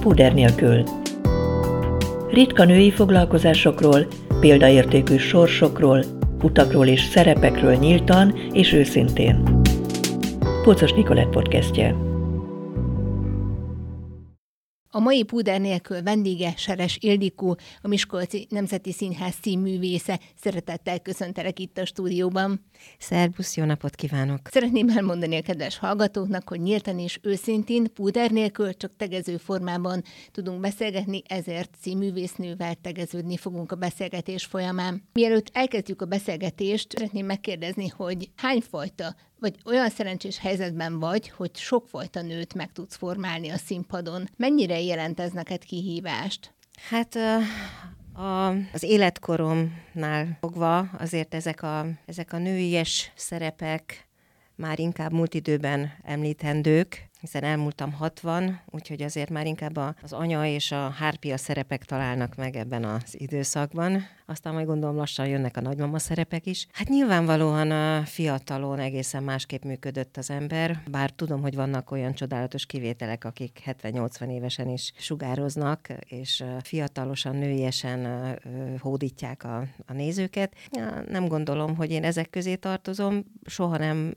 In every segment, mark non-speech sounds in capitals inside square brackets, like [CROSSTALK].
Puder nélkül. Ritka női foglalkozásokról, példaértékű sorsokról, utakról és szerepekről nyíltan és őszintén. Pocos Nikolett podcastje. A mai Púder nélkül vendége Seres Ildikó, a Miskolci Nemzeti Színház színművésze. Szeretettel köszöntelek itt a stúdióban. Szerbusz, jó napot kívánok! Szeretném elmondani a kedves hallgatóknak, hogy nyíltan és őszintén, Púder nélkül csak tegező formában tudunk beszélgetni, ezért színművésznővel tegeződni fogunk a beszélgetés folyamán. Mielőtt elkezdjük a beszélgetést, szeretném megkérdezni, hogy hányfajta vagy olyan szerencsés helyzetben vagy, hogy sokfajta nőt meg tudsz formálni a színpadon. Mennyire jelent ez neked kihívást? Hát a, az életkoromnál fogva azért ezek a, ezek a nőies szerepek már inkább múlt időben említendők, hiszen elmúltam 60, úgyhogy azért már inkább az anya és a hárpia szerepek találnak meg ebben az időszakban. Aztán majd gondolom lassan jönnek a nagymama szerepek is. Hát nyilvánvalóan a fiatalon egészen másképp működött az ember, bár tudom, hogy vannak olyan csodálatos kivételek, akik 70-80 évesen is sugároznak, és fiatalosan, nőiesen hódítják a, a nézőket. Nem gondolom, hogy én ezek közé tartozom, soha nem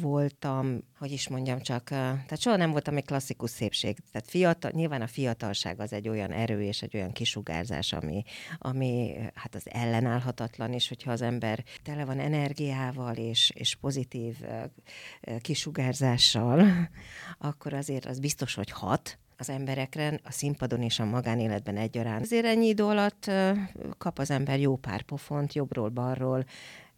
voltam, hogy is mondjam csak, tehát soha nem voltam egy klasszikus szépség. Tehát fiatal, nyilván a fiatalság az egy olyan erő és egy olyan kisugárzás, ami, ami hát az ellenállhatatlan, és hogyha az ember tele van energiával és, és pozitív kisugárzással, [LAUGHS] akkor azért az biztos, hogy hat, az emberekre, a színpadon és a magánéletben egyaránt. Azért ennyi idő alatt kap az ember jó pár pofont, jobbról-balról,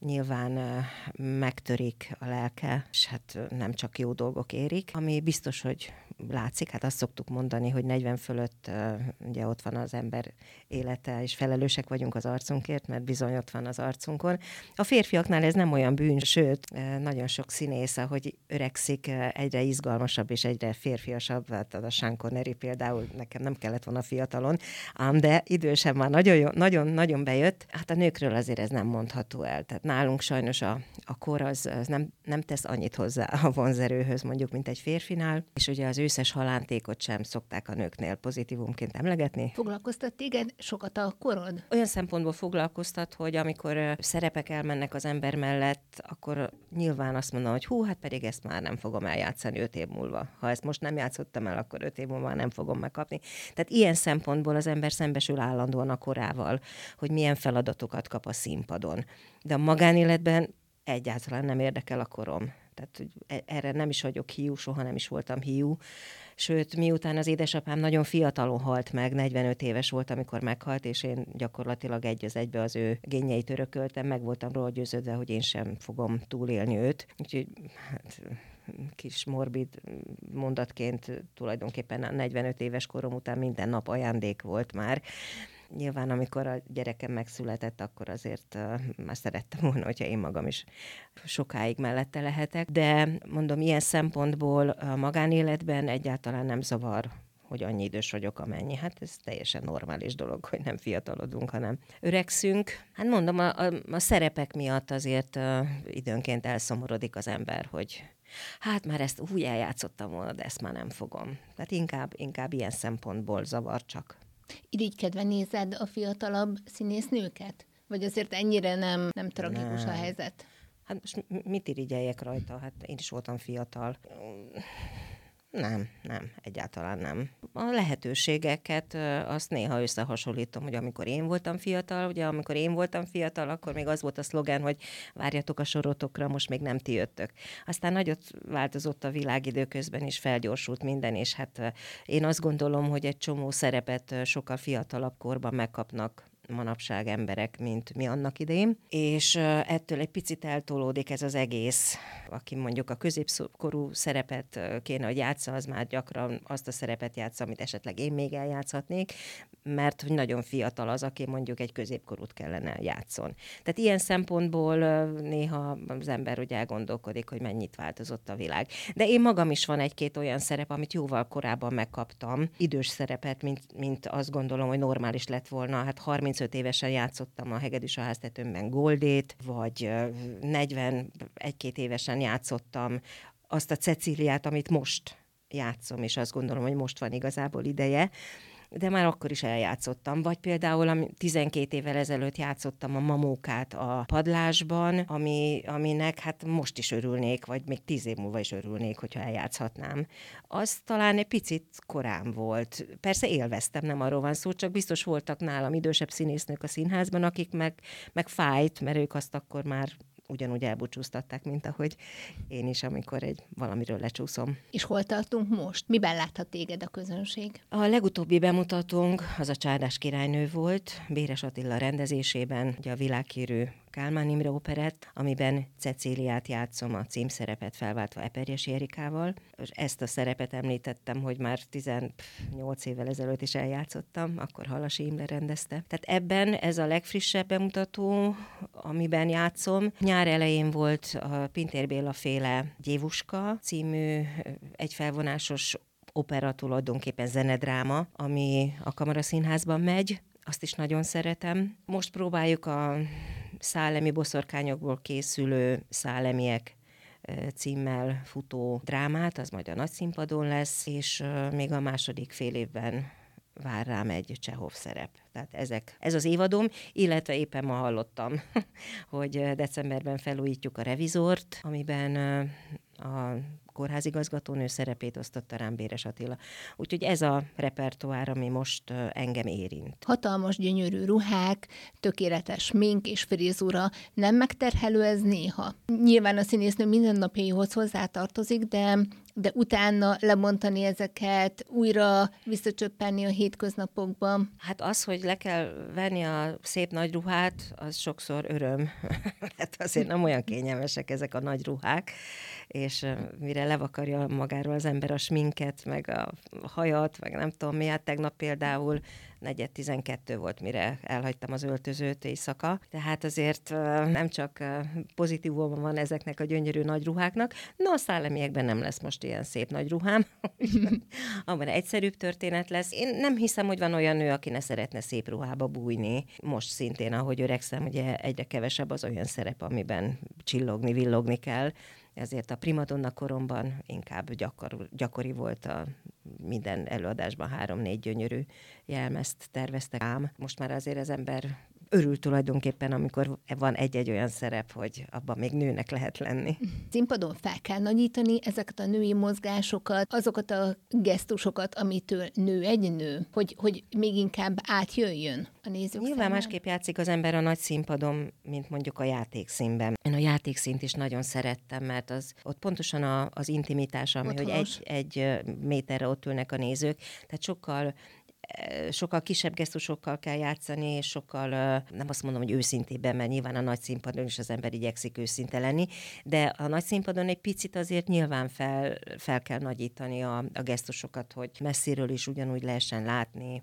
nyilván megtörik a lelke, és hát nem csak jó dolgok érik, ami biztos, hogy látszik, hát azt szoktuk mondani, hogy 40 fölött ugye ott van az ember élete, és felelősek vagyunk az arcunkért, mert bizony ott van az arcunkon. A férfiaknál ez nem olyan bűn, sőt, nagyon sok színész, ahogy öregszik, egyre izgalmasabb és egyre férfiasabb, hát a Sean Connery például nekem nem kellett volna fiatalon, ám de idősen már nagyon, nagyon, nagyon bejött. Hát a nőkről azért ez nem mondható el. Tehát nálunk sajnos a, a kor az, az nem, nem tesz annyit hozzá a vonzerőhöz, mondjuk, mint egy férfinál, és ugye az őszes halántékot sem szokták a nőknél pozitívumként emlegetni. Foglalkoztat téged sokat a korod? Olyan szempontból foglalkoztat, hogy amikor szerepek elmennek az ember mellett, akkor nyilván azt mondom, hogy hú, hát pedig ezt már nem fogom eljátszani öt év múlva. Ha ezt most nem játszottam el, akkor öt év múlva nem fogom megkapni. Tehát ilyen szempontból az ember szembesül állandóan a korával, hogy milyen feladatokat kap a színpadon. De a magánéletben egyáltalán nem érdekel a korom. Tehát hogy e, erre nem is vagyok hiú, soha nem is voltam hiú. Sőt, miután az édesapám nagyon fiatalon halt meg, 45 éves volt, amikor meghalt, és én gyakorlatilag egy az egybe az ő génjeit örököltem, meg voltam róla győződve, hogy én sem fogom túlélni őt. Úgyhogy hát, kis morbid mondatként tulajdonképpen a 45 éves korom után minden nap ajándék volt már nyilván amikor a gyerekem megszületett, akkor azért uh, már szerettem volna, hogyha én magam is sokáig mellette lehetek. De mondom, ilyen szempontból a magánéletben egyáltalán nem zavar hogy annyi idős vagyok, amennyi. Hát ez teljesen normális dolog, hogy nem fiatalodunk, hanem öregszünk. Hát mondom, a, a, a szerepek miatt azért uh, időnként elszomorodik az ember, hogy hát már ezt úgy eljátszottam volna, de ezt már nem fogom. Tehát inkább, inkább ilyen szempontból zavar csak. Irigykedve nézed a fiatalabb színésznőket? Vagy azért ennyire nem, nem tragikus nem. a helyzet? Hát most mit irigyeljek rajta? Hát én is voltam fiatal. Nem, nem, egyáltalán nem. A lehetőségeket azt néha összehasonlítom, hogy amikor én voltam fiatal, ugye amikor én voltam fiatal, akkor még az volt a szlogen, hogy várjatok a sorotokra, most még nem ti jöttök. Aztán nagyot változott a világ időközben, és felgyorsult minden, és hát én azt gondolom, hogy egy csomó szerepet sokkal fiatalabb korban megkapnak manapság emberek, mint mi annak idején, és ettől egy picit eltolódik ez az egész, aki mondjuk a középkorú szerepet kéne, hogy játsza, az már gyakran azt a szerepet játsza, amit esetleg én még eljátszhatnék, mert hogy nagyon fiatal az, aki mondjuk egy középkorút kellene játszon. Tehát ilyen szempontból néha az ember úgy elgondolkodik, hogy mennyit változott a világ. De én magam is van egy-két olyan szerep, amit jóval korábban megkaptam, idős szerepet, mint, mint azt gondolom, hogy normális lett volna. Hát 35 évesen játszottam a Hegedűs a háztetőmben Goldét, vagy 41-két évesen játszottam azt a Cecíliát, amit most játszom, és azt gondolom, hogy most van igazából ideje, de már akkor is eljátszottam. Vagy például 12 évvel ezelőtt játszottam a mamókát a padlásban, ami, aminek hát most is örülnék, vagy még 10 év múlva is örülnék, hogyha eljátszhatnám. Az talán egy picit korán volt. Persze élveztem, nem arról van szó, csak biztos voltak nálam idősebb színésznők a színházban, akik meg, meg fájt, mert ők azt akkor már ugyanúgy elbúcsúztatták, mint ahogy én is, amikor egy valamiről lecsúszom. És hol tartunk most? Miben láthat téged a közönség? A legutóbbi bemutatónk az a Csárdás királynő volt, Béres Attila rendezésében, ugye a világhírű Kálmán Imre operett, amiben Cecíliát játszom a címszerepet felváltva Eperjesi Erikával. És ezt a szerepet említettem, hogy már 18 évvel ezelőtt is eljátszottam, akkor Halasi Imre rendezte. Tehát ebben ez a legfrissebb bemutató, amiben játszom. Nyár elején volt a Pintér Béla féle Gyévuska című egy felvonásos opera tulajdonképpen zenedráma, ami a Kamaraszínházban megy, azt is nagyon szeretem. Most próbáljuk a szálemi boszorkányokból készülő szálemiek címmel futó drámát, az majd a nagy színpadon lesz, és még a második fél évben vár rám egy Csehov szerep. Tehát ezek, ez az évadom, illetve éppen ma hallottam, [LAUGHS] hogy decemberben felújítjuk a revizort, amiben a kórházigazgatónő szerepét osztotta rám Béres Attila. Úgyhogy ez a repertoár, ami most engem érint. Hatalmas, gyönyörű ruhák, tökéletes mink és frizura. Nem megterhelő ez néha? Nyilván a színésznő mindennapjaihoz hozzátartozik, de de utána lemondani ezeket, újra visszacsöppenni a hétköznapokban? Hát az, hogy le kell venni a szép nagy ruhát, az sokszor öröm. [LAUGHS] hát azért nem olyan kényelmesek ezek a nagy ruhák, és mire levakarja magáról az ember a sminket, meg a hajat, meg nem tudom mi, hát tegnap például negyed 12 volt, mire elhagytam az öltözőt éjszaka. Tehát azért nem csak pozitívum van ezeknek a gyönyörű nagy ruháknak, no a szállamiekben nem lesz most ilyen szép nagy ruhám, [LAUGHS] abban egyszerűbb történet lesz. Én nem hiszem, hogy van olyan nő, aki ne szeretne szép ruhába bújni. Most szintén, ahogy öregszem, ugye egyre kevesebb az olyan szerep, amiben csillogni, villogni kell ezért a primadonna koromban inkább gyakor, gyakori volt a minden előadásban három-négy gyönyörű jelmezt terveztek ám. Most már azért az ember örül tulajdonképpen, amikor van egy-egy olyan szerep, hogy abban még nőnek lehet lenni. Színpadon fel kell nagyítani ezeket a női mozgásokat, azokat a gesztusokat, amitől nő egy nő, hogy, hogy még inkább átjöjjön a nézők Nyilván számára. másképp játszik az ember a nagy színpadon, mint mondjuk a játékszínben. Én a játékszínt is nagyon szerettem, mert az ott pontosan a, az intimitás, ami, Otthonos. hogy egy, egy méterre ott ülnek a nézők, tehát sokkal sokkal kisebb gesztusokkal kell játszani, és sokkal, nem azt mondom, hogy őszintében, mert nyilván a nagy színpadon is az ember igyekszik őszinte lenni, de a nagy színpadon egy picit azért nyilván fel, fel kell nagyítani a, a gesztusokat, hogy messziről is ugyanúgy lehessen látni.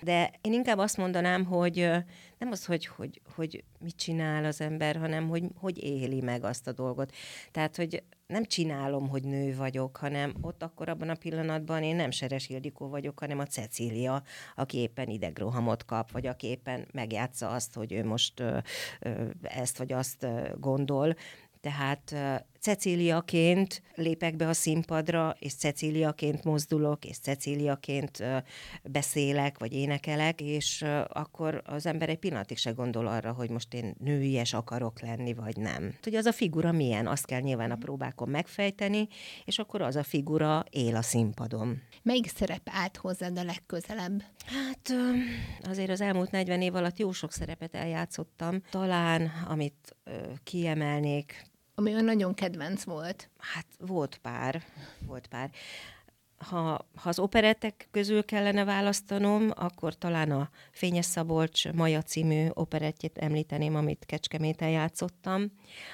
De én inkább azt mondanám, hogy nem az, hogy, hogy, hogy mit csinál az ember, hanem hogy, hogy éli meg azt a dolgot. Tehát, hogy nem csinálom, hogy nő vagyok, hanem ott akkor abban a pillanatban én nem Seres Ildikó vagyok, hanem a Cecília, aki éppen idegrohamot kap, vagy aki éppen megjátsza azt, hogy ő most ö, ö, ezt vagy azt ö, gondol. Tehát Cecíliaként lépek be a színpadra, és Cecíliaként mozdulok, és Cecíliaként beszélek, vagy énekelek, és akkor az ember egy pillanatig se gondol arra, hogy most én nőies akarok lenni, vagy nem. Hogy az a figura milyen, azt kell nyilván a próbákon megfejteni, és akkor az a figura él a színpadon. Melyik szerep állt hozzád a legközelebb? Hát azért az elmúlt 40 év alatt jó sok szerepet eljátszottam. Talán, amit kiemelnék, ami olyan nagyon kedvenc volt. Hát volt pár, volt pár. Ha, ha az operettek közül kellene választanom, akkor talán a Fényes Szabolcs Maja című operettjét említeném, amit Kecskeméten játszottam.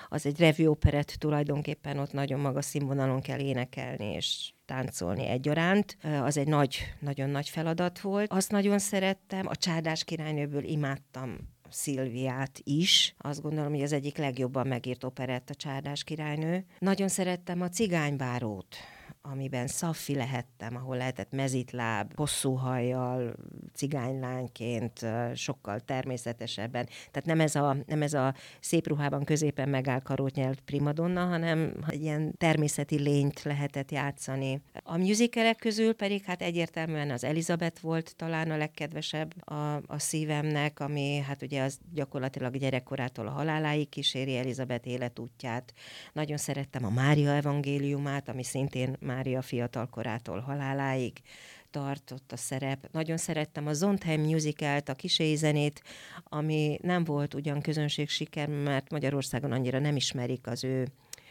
Az egy revű operett, tulajdonképpen ott nagyon magas színvonalon kell énekelni, és táncolni egyaránt. Az egy nagy, nagyon nagy feladat volt. Azt nagyon szerettem, a Csárdás királynőből imádtam Szilviát is. Azt gondolom, hogy az egyik legjobban megírt operett a Csárdás királynő. Nagyon szerettem a Cigánybárót, amiben szaffi lehettem, ahol lehetett mezitláb, hosszú hajjal, cigánylányként, sokkal természetesebben. Tehát nem ez a, nem ez a szép ruhában középen megáll karót nyelt primadonna, hanem egy ilyen természeti lényt lehetett játszani. A musicalek közül pedig hát egyértelműen az Elizabeth volt talán a legkedvesebb a, a szívemnek, ami hát ugye az gyakorlatilag gyerekkorától a haláláig kíséri Elizabeth életútját. Nagyon szerettem a Mária evangéliumát, ami szintén Mária fiatal korától haláláig tartott a szerep. Nagyon szerettem a Zondheim musicalt, a kiséi zenét, ami nem volt ugyan közönség siker, mert Magyarországon annyira nem ismerik az ő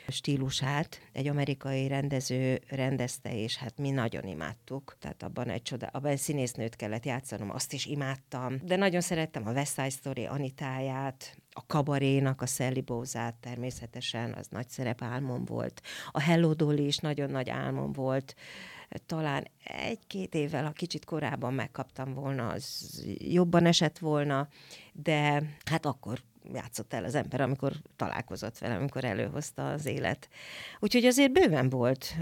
stílusát. Egy amerikai rendező rendezte, és hát mi nagyon imádtuk. Tehát abban egy csoda, abban színésznőt kellett játszanom, azt is imádtam. De nagyon szerettem a West Side Story Anitáját, a kabarénak a Sally Bowzát természetesen, az nagy szerep álmom volt. A Hello Dolly is nagyon nagy álmom volt. Talán egy-két évvel, ha kicsit korábban megkaptam volna, az jobban esett volna, de hát akkor játszott el az ember, amikor találkozott velem, amikor előhozta az élet. Úgyhogy azért bőven volt,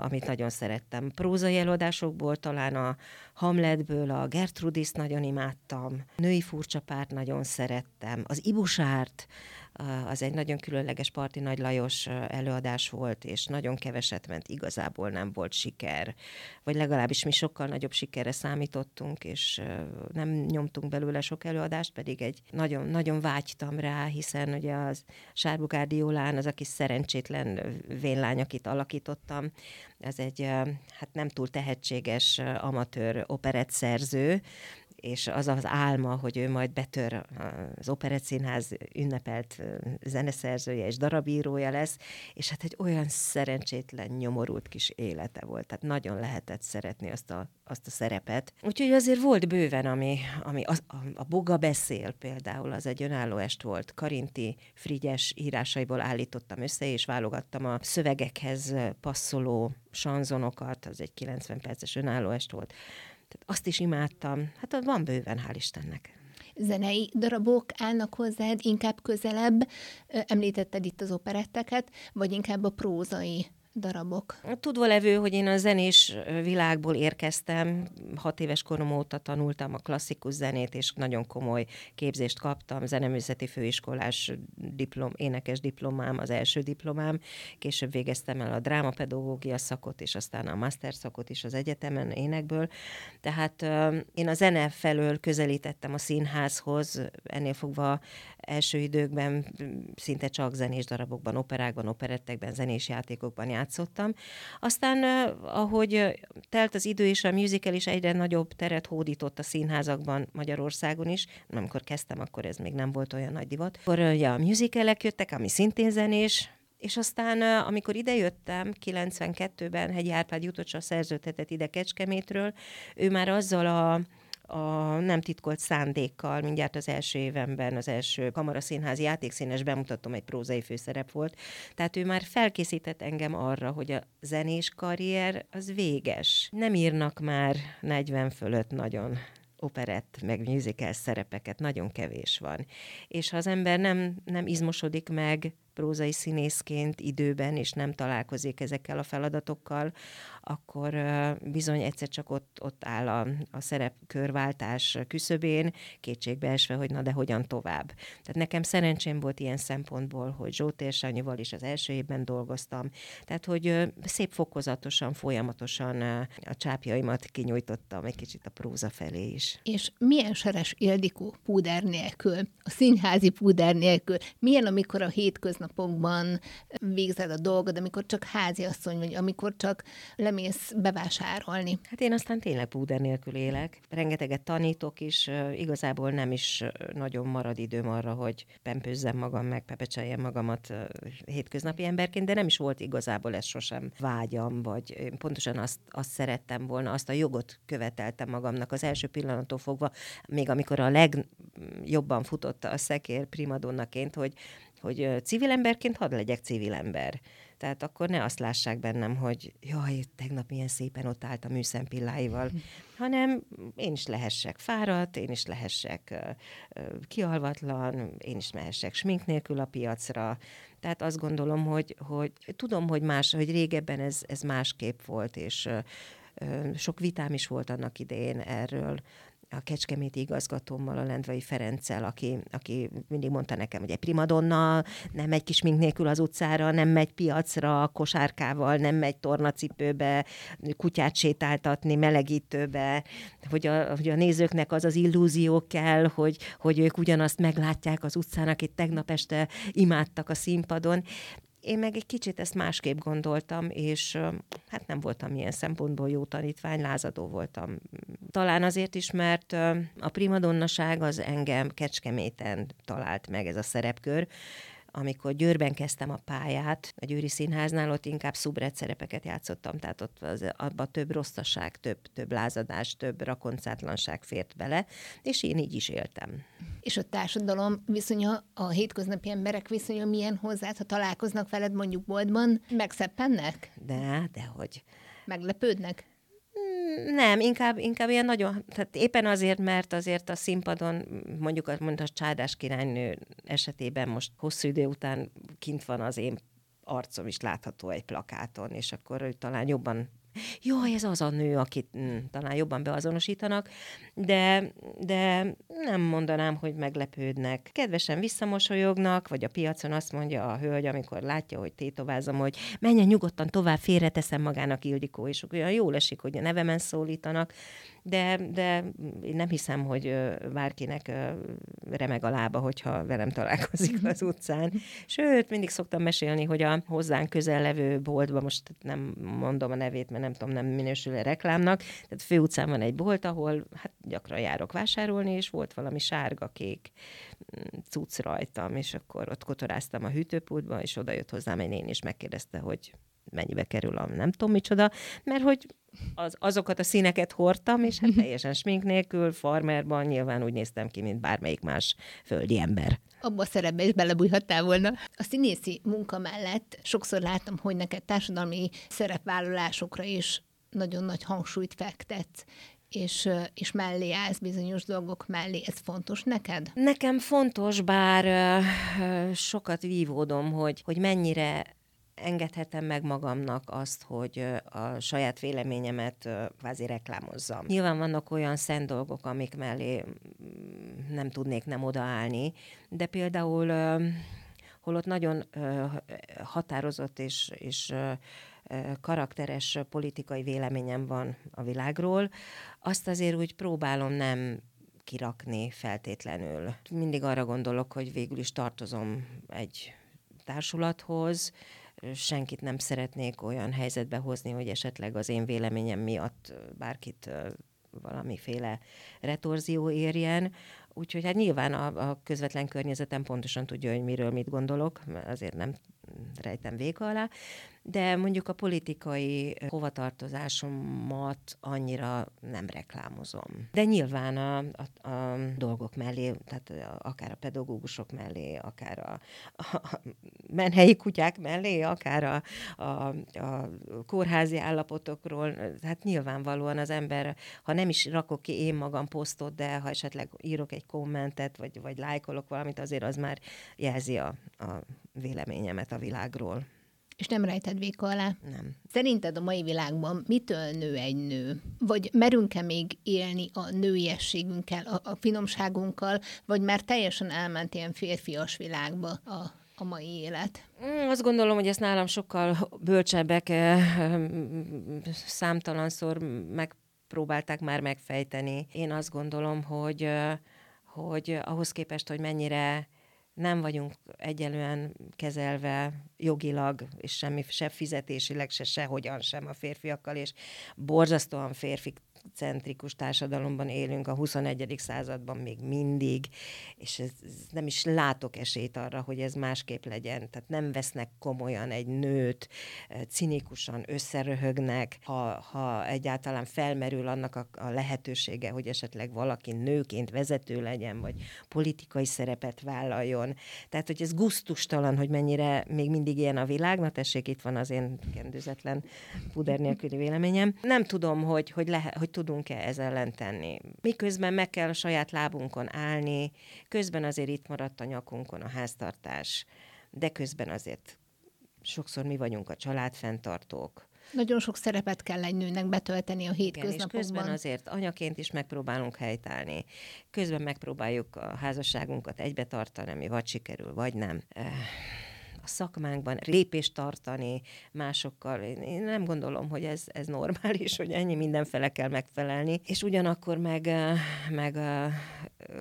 amit nagyon szerettem. Prózai előadásokból talán a Hamletből a Gertrudis nagyon imádtam, női furcsa párt nagyon szerettem, az Ibusárt, az egy nagyon különleges Parti Nagy Lajos előadás volt, és nagyon keveset ment, igazából nem volt siker. Vagy legalábbis mi sokkal nagyobb sikerre számítottunk, és nem nyomtunk belőle sok előadást, pedig egy nagyon, nagyon vágytam rá, hiszen ugye az Sárbugárdi Jólán, az a kis szerencsétlen vénlány, akit alakítottam, ez egy hát nem túl tehetséges amatőr operett szerző, és az az álma, hogy ő majd betör az Operett Színház ünnepelt zeneszerzője és darabírója lesz, és hát egy olyan szerencsétlen, nyomorult kis élete volt. Tehát nagyon lehetett szeretni azt a, azt a szerepet. Úgyhogy azért volt bőven, ami, ami az, a, a Boga beszél például, az egy önálló est volt. Karinti Frigyes írásaiból állítottam össze, és válogattam a szövegekhez passzoló sanzonokat, az egy 90 perces önálló est volt tehát azt is imádtam. Hát van bőven, hál' Istennek zenei darabok állnak hozzád inkább közelebb, említetted itt az operetteket, vagy inkább a prózai darabok? Tudva levő, hogy én a zenés világból érkeztem, hat éves korom óta tanultam a klasszikus zenét, és nagyon komoly képzést kaptam, zeneművészeti főiskolás diplom, énekes diplomám, az első diplomám, később végeztem el a drámapedagógia szakot, és aztán a master szakot is az egyetemen énekből. Tehát én a zene felől közelítettem a színházhoz, ennél fogva első időkben szinte csak zenés darabokban, operákban, operettekben, zenés játékokban játszottam. Aztán, ahogy telt az idő, és a musical is egyre nagyobb teret hódított a színházakban Magyarországon is, amikor kezdtem, akkor ez még nem volt olyan nagy divat. Akkor ja, a musicalek jöttek, ami szintén zenés, és aztán, amikor idejöttem, 92-ben Hegyi Árpád Jutocsa szerződtetett ide Kecskemétről, ő már azzal a a nem titkolt szándékkal, mindjárt az első évemben, az első kamaraszínházi játékszínes bemutatom egy prózai főszerep volt. Tehát ő már felkészített engem arra, hogy a zenés karrier az véges. Nem írnak már 40 fölött nagyon operett, meg musical szerepeket, nagyon kevés van. És ha az ember nem, nem izmosodik meg prózai színészként időben, és nem találkozik ezekkel a feladatokkal, akkor bizony egyszer csak ott, ott áll a, a szerepkörváltás küszöbén, kétségbe esve, hogy na de hogyan tovább. Tehát nekem szerencsém volt ilyen szempontból, hogy Zsótér Sanyival is az első évben dolgoztam, tehát hogy szép fokozatosan, folyamatosan a csápjaimat kinyújtottam egy kicsit a próza felé is. És milyen Seres Ildikó púder nélkül, a színházi púder nélkül, milyen, amikor a hétköznapokban végzed a dolgod, amikor csak háziasszony vagy, amikor csak lem elmész bevásárolni? Hát én aztán tényleg púder nélkül élek. Rengeteget tanítok is, igazából nem is nagyon marad időm arra, hogy pempőzzem magam, meg pepecseljem magamat hétköznapi emberként, de nem is volt igazából ez sosem vágyam, vagy én pontosan azt, azt szerettem volna, azt a jogot követeltem magamnak az első pillanattól fogva, még amikor a legjobban futott a szekér primadonnaként, hogy hogy civil emberként hadd legyek civil ember. Tehát akkor ne azt lássák bennem, hogy jaj, tegnap milyen szépen ott állt a műszempilláival, [LAUGHS] hanem én is lehessek fáradt, én is lehessek kialvatlan, én is mehessek smink nélkül a piacra, Tehát azt gondolom, hogy, hogy tudom, hogy más, hogy régebben ez, ez másképp volt, és sok vitám is volt annak idején erről, a Kecskeméti igazgatómmal, a Lendvai Ferenccel, aki, aki mindig mondta nekem, hogy egy primadonna nem megy kis mink nélkül az utcára, nem megy piacra kosárkával, nem megy tornacipőbe, kutyát sétáltatni melegítőbe, hogy a, hogy a nézőknek az az illúzió kell, hogy, hogy ők ugyanazt meglátják az utcán, akit tegnap este imádtak a színpadon. Én meg egy kicsit ezt másképp gondoltam, és hát nem voltam ilyen szempontból jó tanítvány, lázadó voltam. Talán azért is, mert a primadonnaság az engem Kecskeméten talált meg ez a szerepkör, amikor Győrben kezdtem a pályát, a Győri Színháznál, ott inkább szubret szerepeket játszottam, tehát ott az, abba több rosszaság, több, több lázadás, több rakoncátlanság fért bele, és én így is éltem. És a társadalom viszonya, a hétköznapi emberek viszonya milyen hozzád, ha találkoznak veled mondjuk boltban, megszeppennek? De, dehogy. Meglepődnek? Nem, inkább, inkább ilyen nagyon, tehát éppen azért, mert azért a színpadon, mondjuk, mondjuk a Csádás királynő esetében most hosszú idő után kint van az én arcom is látható egy plakáton, és akkor ő talán jobban jaj, ez az a nő, akit mm, talán jobban beazonosítanak, de, de nem mondanám, hogy meglepődnek. Kedvesen visszamosolyognak, vagy a piacon azt mondja a hölgy, amikor látja, hogy tétovázom, hogy menjen nyugodtan tovább, félreteszem magának Ildikó, és olyan jól esik, hogy a nevemen szólítanak, de, de én nem hiszem, hogy bárkinek remeg a lába, hogyha velem találkozik az utcán. Sőt, mindig szoktam mesélni, hogy a hozzánk közel levő boltban, most nem mondom a nevét, mert nem tudom, nem minősül-e reklámnak, tehát főutcán van egy bolt, ahol hát gyakran járok vásárolni, és volt valami sárga-kék mm, cucc rajtam, és akkor ott kotoráztam a hűtőpultba, és oda jött hozzám egy néni, és megkérdezte, hogy mennyibe kerül a nem tudom micsoda, mert hogy az, azokat a színeket hordtam, és hát [LAUGHS] teljesen smink nélkül, farmerban nyilván úgy néztem ki, mint bármelyik más földi ember. Abba a szerepbe is belebújhattál volna. A színészi munka mellett sokszor láttam, hogy neked társadalmi szerepvállalásokra is nagyon nagy hangsúlyt fektetsz és, és mellé állsz bizonyos dolgok mellé. Ez fontos neked? Nekem fontos, bár sokat vívódom, hogy, hogy mennyire engedhetem meg magamnak azt, hogy a saját véleményemet kvázi reklámozzam. Nyilván vannak olyan szent dolgok, amik mellé nem tudnék nem odaállni, de például holott nagyon határozott és, és karakteres politikai véleményem van a világról, azt azért úgy próbálom nem kirakni feltétlenül. Mindig arra gondolok, hogy végül is tartozom egy társulathoz, senkit nem szeretnék olyan helyzetbe hozni, hogy esetleg az én véleményem miatt bárkit valamiféle retorzió érjen. Úgyhogy hát nyilván a, a közvetlen környezetem pontosan tudja, hogy miről mit gondolok, azért nem rejtem véka alá, de mondjuk a politikai hovatartozásomat annyira nem reklámozom. De nyilván a, a, a dolgok mellé, tehát akár a pedagógusok mellé, akár a, a menhelyi kutyák mellé, akár a, a, a kórházi állapotokról, hát nyilvánvalóan az ember, ha nem is rakok ki én magam posztot, de ha esetleg írok egy kommentet, vagy, vagy lájkolok valamit, azért az már jelzi a, a véleményemet a világról. És nem rejted véka alá? Nem. Szerinted a mai világban mitől nő egy nő? Vagy merünk-e még élni a nőiességünkkel, a, a finomságunkkal, vagy már teljesen elment ilyen férfias világba a, a mai élet? Mm, azt gondolom, hogy ezt nálam sokkal bölcsebbek számtalanszor megpróbálták már megfejteni. Én azt gondolom, hogy, hogy ahhoz képest, hogy mennyire nem vagyunk egyelően kezelve jogilag, és semmi, se fizetésileg, se sehogyan sem a férfiakkal, és borzasztóan férfi centrikus társadalomban élünk a 21. században még mindig, és ez, ez nem is látok esélyt arra, hogy ez másképp legyen. Tehát nem vesznek komolyan egy nőt, cinikusan összeröhögnek, ha, ha egyáltalán felmerül annak a, a lehetősége, hogy esetleg valaki nőként vezető legyen, vagy politikai szerepet vállaljon. Tehát, hogy ez guztustalan, hogy mennyire még mindig ilyen a világ. Na tessék, itt van az én kendőzetlen puder nélküli véleményem. Nem tudom, hogy, hogy, lehet, hogy tudunk-e ez ellen tenni. Miközben meg kell a saját lábunkon állni, közben azért itt maradt a nyakunkon a háztartás de közben azért sokszor mi vagyunk a családfenntartók, nagyon sok szerepet kell egy nőnek betölteni a hétköznapokban. Igen, és közben azért anyaként is megpróbálunk helytállni. Közben megpróbáljuk a házasságunkat egybe tartani, ami vagy sikerül, vagy nem eh, a szakmánkban lépést tartani másokkal. Én nem gondolom, hogy ez, ez normális, hogy ennyi mindenfele kell megfelelni, és ugyanakkor meg, meg eh,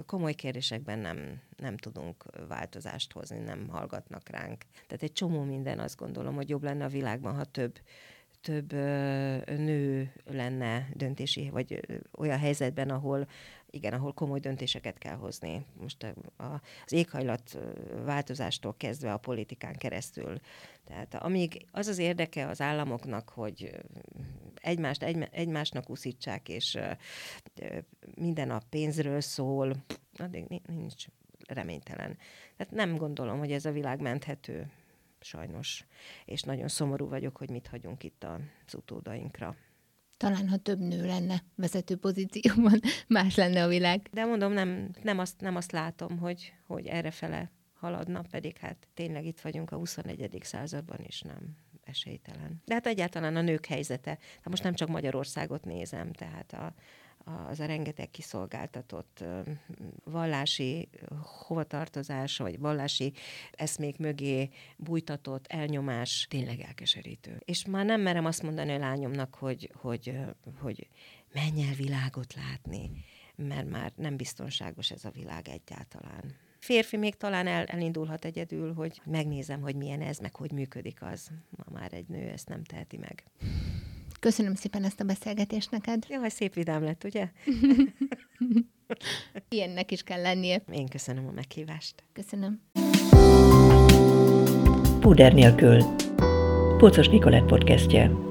komoly kérdésekben nem, nem tudunk változást hozni, nem hallgatnak ránk. Tehát egy csomó minden azt gondolom, hogy jobb lenne a világban, ha több több nő lenne döntési, vagy olyan helyzetben, ahol igen, ahol komoly döntéseket kell hozni. Most a, a, az éghajlat változástól kezdve a politikán keresztül. Tehát amíg az az érdeke az államoknak, hogy egymást egy, egymásnak uszítsák, és minden a pénzről szól, addig nincs reménytelen. Tehát nem gondolom, hogy ez a világ menthető sajnos. És nagyon szomorú vagyok, hogy mit hagyunk itt az utódainkra. Talán, ha több nő lenne vezető pozícióban, [LAUGHS] más lenne a világ. De mondom, nem, nem, azt, nem azt látom, hogy, hogy errefele haladna, pedig hát tényleg itt vagyunk a 21. században is, nem esélytelen. De hát egyáltalán a nők helyzete, hát most nem csak Magyarországot nézem, tehát a, az a rengeteg kiszolgáltatott vallási hovatartozás, vagy vallási eszmék mögé bújtatott elnyomás tényleg elkeserítő. És már nem merem azt mondani a lányomnak, hogy, hogy, hogy menj el világot látni, mert már nem biztonságos ez a világ egyáltalán. Férfi még talán el, elindulhat egyedül, hogy megnézem, hogy milyen ez, meg hogy működik az. Ma már egy nő ezt nem teheti meg. Köszönöm szépen ezt a beszélgetést neked. Jaj, szép vidám lett, ugye? [LAUGHS] Ilyennek is kell lennie. Én köszönöm a meghívást. Köszönöm. Puder nélkül. Pocos Nikolett podcastje.